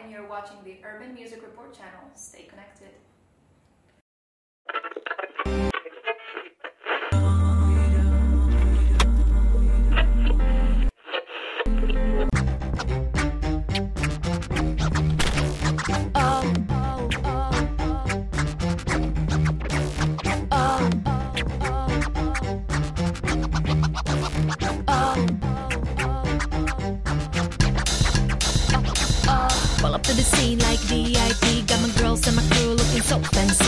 and you're watching the Urban Music Report channel. Stay connected. Pull up to the scene like VIP. Got my girls and my crew looking so fancy.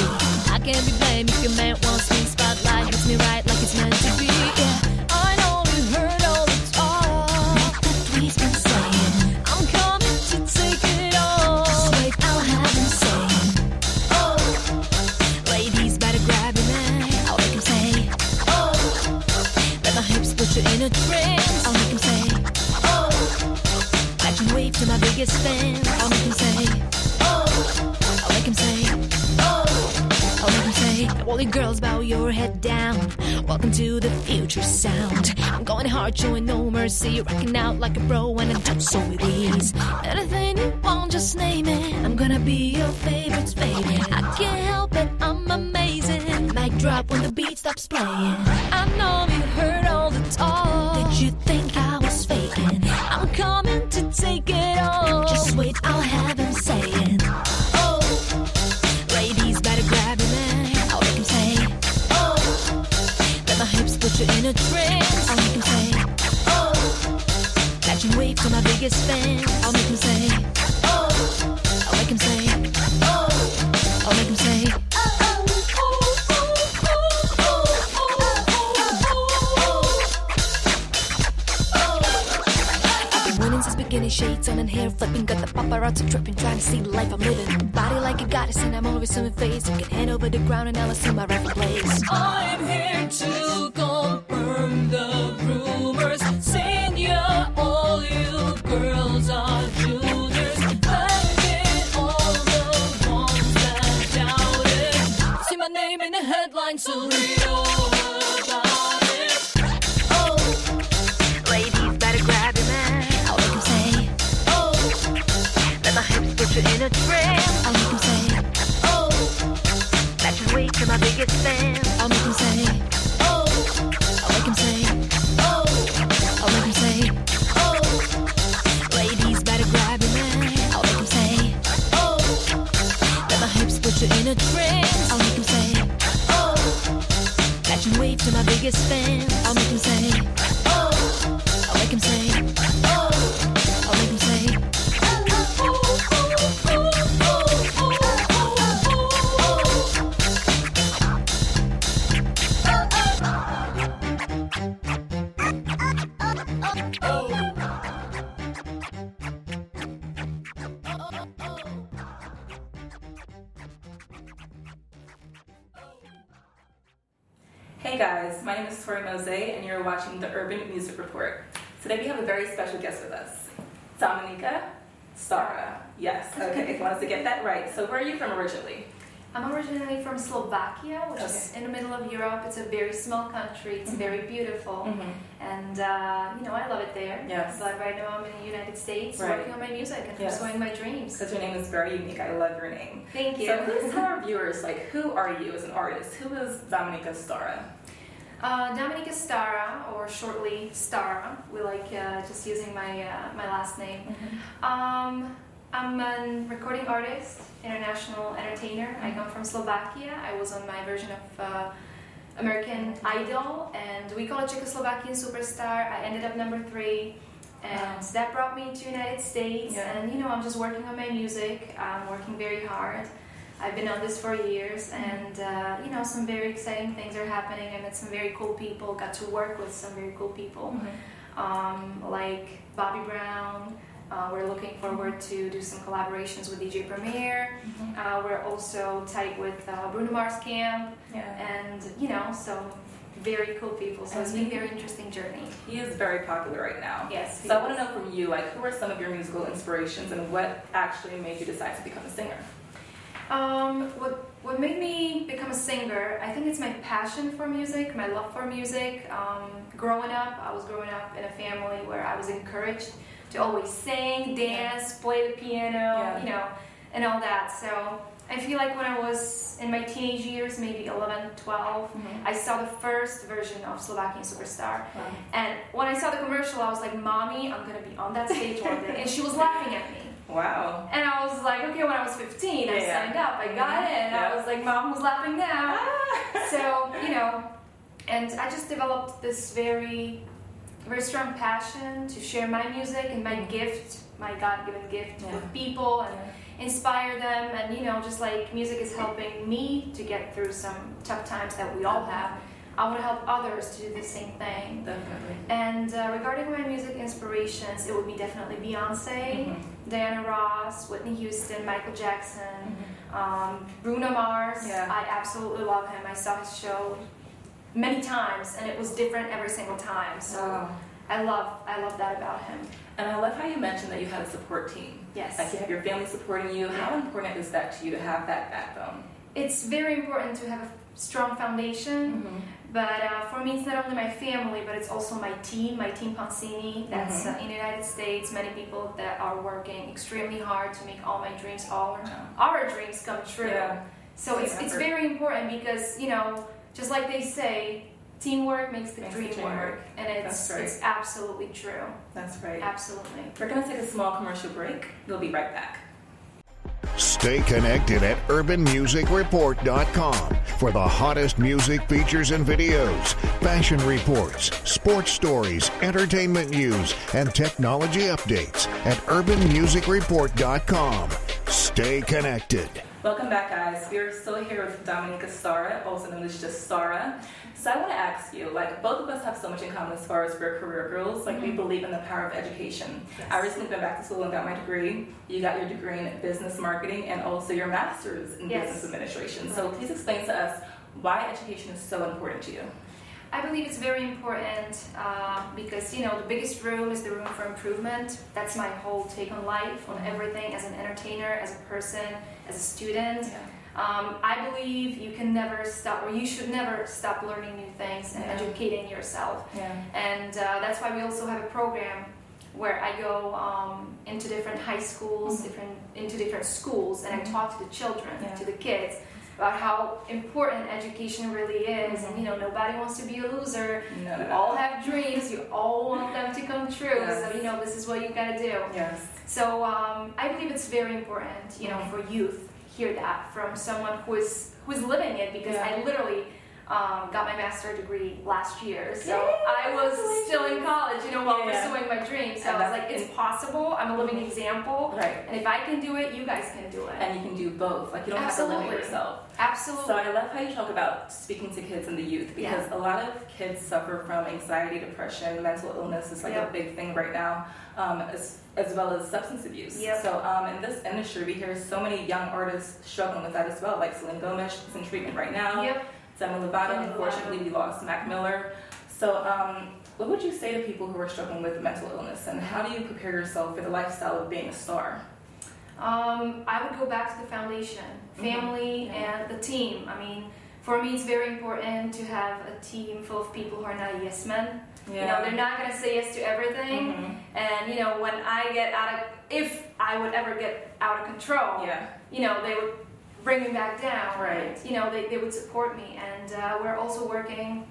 I can't be blamed if your man All girls, bow your head down. Welcome to the future sound. I'm going hard, showing no mercy. Rocking out like a bro, and I do so with ease. Anything you want, just name it. I'm gonna be your favorite's baby. I can't help it, I'm amazing. Mic drop when the beat stops playing. I know you heard all the talk. Did you think I was faking? I'm coming to take it all. Just wait, I'll have trying to see the life I'm living. Body like a goddess, and I'm always on face. You can hand over the ground, and now I'll assume my rightful place. I'm here to confirm the rumors. Senior, all you girls are juniors. Banging all the ones that doubted. See my name in the headlines, so to my biggest fan. I'll Tori Mose and you're watching the Urban Music Report. Today we have a very special guest with us, Dominika Stara. Yes, okay, wanted to get that right. So where are you from originally? I'm originally from Slovakia, which is in the middle of Europe. It's a very small country. It's Mhm. very beautiful, Mm-hmm. and uh, you know I love it there. Yes. But right now I'm in the United States, Right. working on my music and Yes. pursuing my dreams. Because your name is very unique. I love your name. Thank you. So please tell our viewers, like, who are you as an artist? Who is Dominika Stara? Uh, Dominika Stara, or shortly Stara. We like uh, just using my uh, my last name. Um, I'm a recording artist, international entertainer. I come from Slovakia. I was on my version of uh, American Idol, and we call it Czechoslovakian Superstar. I ended up number three, and Wow. that brought me to United States. Yeah. And you know, I'm just working on my music. I'm working very hard. I've been on this for years, and uh, you know, some very exciting things are happening. I met some very cool people. Got to work with some very cool people um, like Bobby Brown. Uh, we're looking forward to do some collaborations with DJ Premier. Uh, we're also tight with uh, Bruno Mars Camp, Yeah. and you know, so very cool people. So it's been a very interesting journey. He is very popular right now. Yes. So I want to know from you, like, who are some of your musical inspirations and what actually made you decide to become a singer? Um, what what made me become a singer? I think it's my passion for music, my love for music. Um, growing up, I was growing up in a family where I was encouraged to always sing, dance, play the piano, Yeah. you know, and all that. So I feel like when I was in my teenage years, maybe 11, 12, Mhm. I saw the first version of Slovakian Superstar. Wow. And when I saw the commercial, I was like, Mommy, I'm gonna be on that stage one day. And she was laughing at me. Wow. And I was like, okay, when I was 15, I Yeah, yeah. signed up, I got Mhm. in. Yeah. I was like, Mom was laughing now. Ah. so, you know, and I just developed this very, very strong passion to share my music and my gift, my God given gift Yeah. with people and inspire them. And, you know, just like music is helping me to get through some tough times that we all have, I want to help others to do the same thing. Definitely. And uh, regarding my music inspirations, it would be definitely Beyonce, Mhm. Diana Ross, Whitney Houston, Michael Jackson, Mhm. um, Bruno Mars. Yeah. I absolutely love him. I saw his show many times, and it was different every single time. So So, I love, I love that about him. and I love how you mentioned that you had a support team. Yes. Like you have your family supporting you. How important is that to you to have that backbone? It's very important to have a strong foundation. But uh, for me, it's not only my family, but it's also my team, my team Pansini, that's Mhm. uh, in the United States. Many people that are working extremely hard to make all my dreams, all our dreams come true. Yeah. So it's, Team it's very important because, you know, just like they say, teamwork makes the Makes dream dream work. work. And it's, right. it's absolutely true. That's right. Absolutely. We're going to take a small commercial break. We'll be right back. Stay connected at urbanmusicreport.com for the hottest music features and videos, fashion reports, sports stories, entertainment news, and technology updates at urbanmusicreport.com. Stay connected. Welcome back, guys. We are still here with Dominika Stara, also known as just Stara. So I want to ask you, like, both of us have so much in common as far as we're career girls. Like, we mm-hmm. believe in the power of education. I recently went back to school and got my degree. You got your degree in business marketing and also your master's in Yes. business administration. So please explain to us why education is so important to you. I believe it's very important uh, because you know the biggest room is the room for improvement. That's my whole take on life, on everything as an entertainer, as a person, as a student. Um, I believe you can never stop, or you should never stop learning new things and Yeah. educating yourself. Yeah. And uh, that's why we also have a program where I go um, into different high schools, Mhm. different into different schools, and I Mhm. talk to the children, Yeah. to the kids, about how important education really is. Mhm. And you know, nobody wants to be a loser. No, You no, no. all have dreams. You all want them to come true. Yes. So you know, this is what you gotta do. Yes. So um, I believe it's very important, you know, Mhm. for youth hear that from someone who is who is living it because Yeah. I literally um, got my master's degree last year. So Yay, I was still in college, you know, while Yeah. pursuing my dreams. So And I was like, it's possible. I'm a living example, Right. and if I can do it, you guys can do it. And you can do both. Like, you don't have to limit yourself. Absolutely. So I love how you talk about speaking to kids and the youth because a lot of kids suffer from anxiety, depression, mental illness is like Yep. a big thing right now, um, as, as well as substance abuse. Yep. So um, in this industry, we hear so many young artists struggling with that as well. Like Selena Gomez is in treatment right now. Yep. Demi Lovato, unfortunately, we lost Mac Miller. So um, what would you say to people who are struggling with mental illness, and how do you prepare yourself for the lifestyle of being a star? Um, I would go back to the foundation, family, Mhm. Yeah. and the team. I mean, for me, it's very important to have a team full of people who are not yes men. You know, they're not going to say yes to everything. Mhm. And you know, when I get out of, if I would ever get out of control, Yeah. you know, they would bring me back down. Right. You know, they, they would support me. And uh, we're also working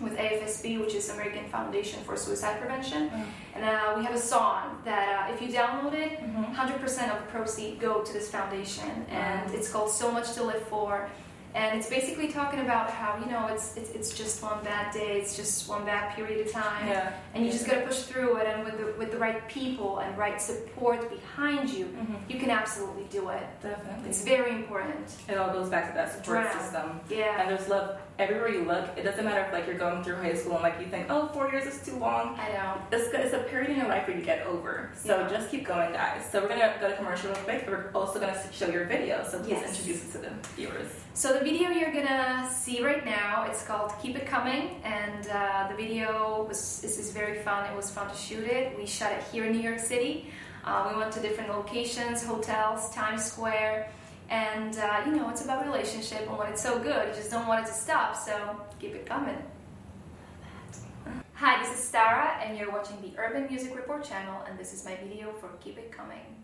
with AFSP, which is American Foundation for Suicide Prevention. Mm. And uh, we have a song that uh, if you download it, Mhm. 100% of the proceeds go to this foundation. And Wow. it's called So Much to Live For. And it's basically talking about how, you know, it's, it's, it's just one bad day, it's just one bad period of time. Yeah. And you just gotta push through it, and with the, with the right people and right support behind you, Mhm. you can absolutely do it. Definitely. It's very important. It all goes back to that support Drown. system. Yeah. And there's love everywhere you look. It doesn't matter if like you're going through high school and like you think, oh, four years is too long. I know. It's, it's a period in your life where you get over. So Yeah. just keep going, guys. So we're gonna go to commercial real quick. But we're also gonna show your video. So please Yes. introduce it to the viewers. So the video you're gonna see right now, it's called Keep It Coming, and uh, the video was this is very fun. It was fun to shoot it. We shot it here in New York City. Uh, we went to different locations, hotels, Times Square, and uh, you know it's about relationship. And when it's so good, you just don't want it to stop. So keep it coming. Hi, this is Stara, and you're watching the Urban Music Report channel, and this is my video for Keep It Coming.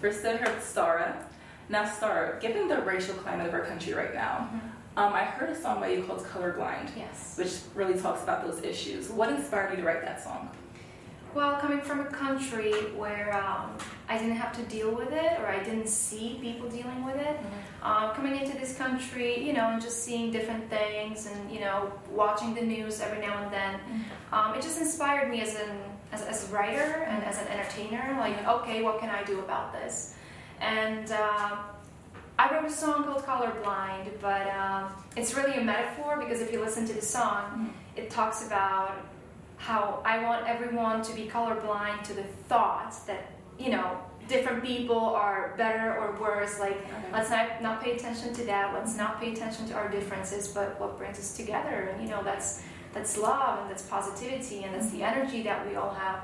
still here with Stara. Now, Stara, given the racial climate of our country right now, um, I heard a song by you called Colorblind, Yes. which really talks about those issues. What inspired you to write that song? Well, coming from a country where um, I didn't have to deal with it or I didn't see people dealing with it, uh, coming into this country, you know, and just seeing different things and, you know, watching the news every now and then, um, it just inspired me as, an, as, as a writer and as an entertainer. Like, okay, what can I do about this? And uh, I wrote a song called Colorblind, but um, it's really a metaphor because if you listen to the song, it talks about how I want everyone to be colorblind to the thoughts that, you know, different people are better or worse. Like, let's not, not pay attention to that. Let's not pay attention to our differences, but what brings us together. And, you know, that's, that's love and that's positivity and that's the mm-hmm. energy that we all have.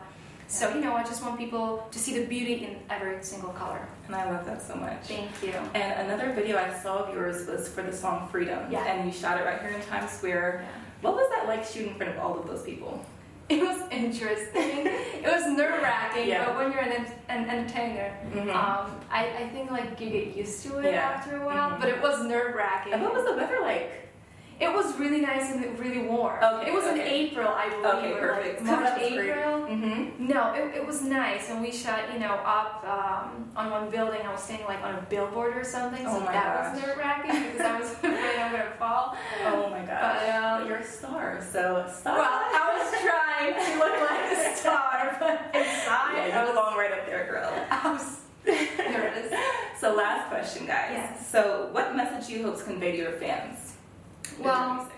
So, you know, I just want people to see the beauty in every single color. And I love that so much. Thank you. And another video I saw of yours was for the song Freedom. Yeah. And you shot it right here in Times Square. What was that like shooting in front of all of those people? it was interesting. it was nerve wracking, Yeah. but when you're an, an entertainer, Mhm. um, I, I think like you get used to it Yeah. after a while. Mhm. But it was nerve wracking. And what was the weather like? It was really nice and really warm. Okay, it was in. April, I believe. Okay, perfect. Like March, That was great. April. Mm-hmm. No, it, it was nice, and we shot, you know, up um, on one building. I was standing like on a billboard or something, so Oh that was nerve wracking because I was afraid I'm gonna fall. Oh my gosh. But, um, you're a star, so star. Well, I was trying to look like a star, but inside yeah, I you belong right up there, girl. I was nervous. So last question, guys. Yes. So what message do you hope to convey to your fans? Well, music?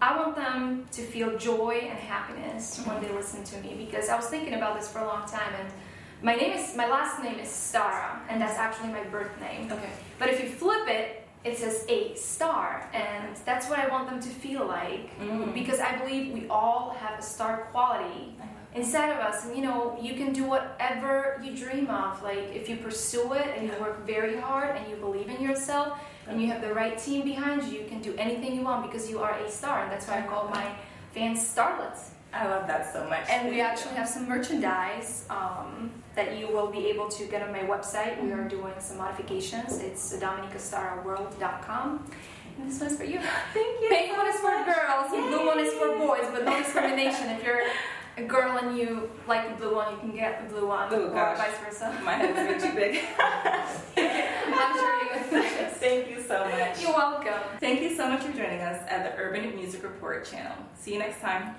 I want them to feel joy and happiness when they listen to me because I was thinking about this for a long time and my name is my last name is Stara and that's actually my birth name. okay. But if you flip it, it says a star and that's what I want them to feel like Mm. because I believe we all have a star quality inside of us and you know you can do whatever you dream of like if you pursue it and you work very hard and you believe in yourself and you have the right team behind you you can do anything you want because you are a star and that's why i call my fans starlets I love that so much. and we actually have some merchandise um, that you will be able to get on my website we are doing some modifications it's dominicastaraworld.com and this one's for you Thank you. Pink so one is for much. girls, and blue one is for boys, but no discrimination. If you're a girl and you like the blue one, you can get the blue one, Oh, or gosh. vice versa. My head's way too big. I'm sure you. Thank you so much. You're welcome. Thank you so much for joining us at the Urban Music Report channel. See you next time.